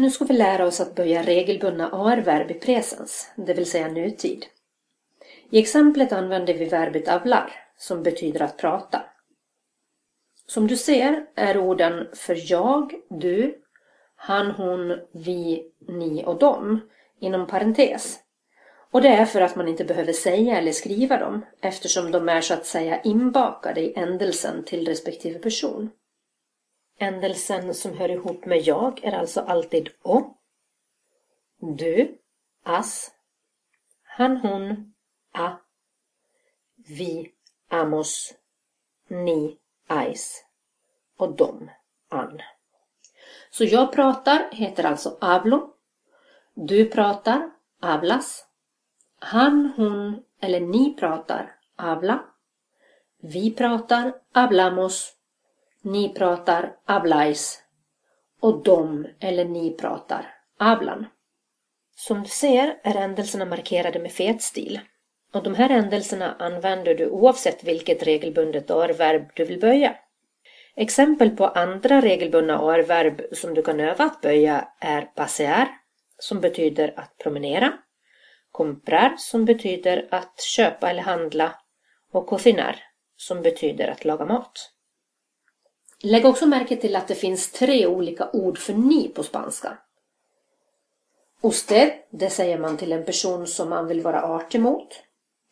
Nu ska vi lära oss att böja regelbundna AR-verb i presens, det vill säga nutid. I exemplet använder vi verbet avlar, som betyder att prata. Som du ser är orden för jag, du, han, hon, vi, ni och dem inom parentes. Och det är för att man inte behöver säga eller skriva dem eftersom de är så att säga inbakade i ändelsen till respektive person. Ändelsen som hör ihop med jag är alltså alltid o. Du, as. Han, hon, a. Vi, amos. Ni, ais. Och dom, an. Så jag pratar heter alltså avlo. Du pratar, avlas. Han, hon eller ni pratar, avla. Vi pratar, hablamos. Ni pratar, ablais Och de eller ni pratar, ablan. Som du ser är ändelserna markerade med fetstil. Och de här ändelserna använder du oavsett vilket regelbundet AR-verb du vill böja. Exempel på andra regelbundna AR-verb som du kan öva att böja är passear, som betyder att promenera, comprar, som betyder att köpa eller handla, och cocinar, som betyder att laga mat. Lägg också märke till att det finns tre olika ord för ni på spanska. Usted, det säger man till en person som man vill vara artig mot,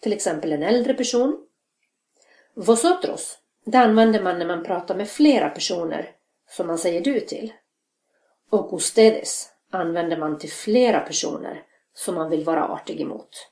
till exempel en äldre person. Vosotros, det använder man när man pratar med flera personer som man säger du till. Och ustedes använder man till flera personer som man vill vara artig emot.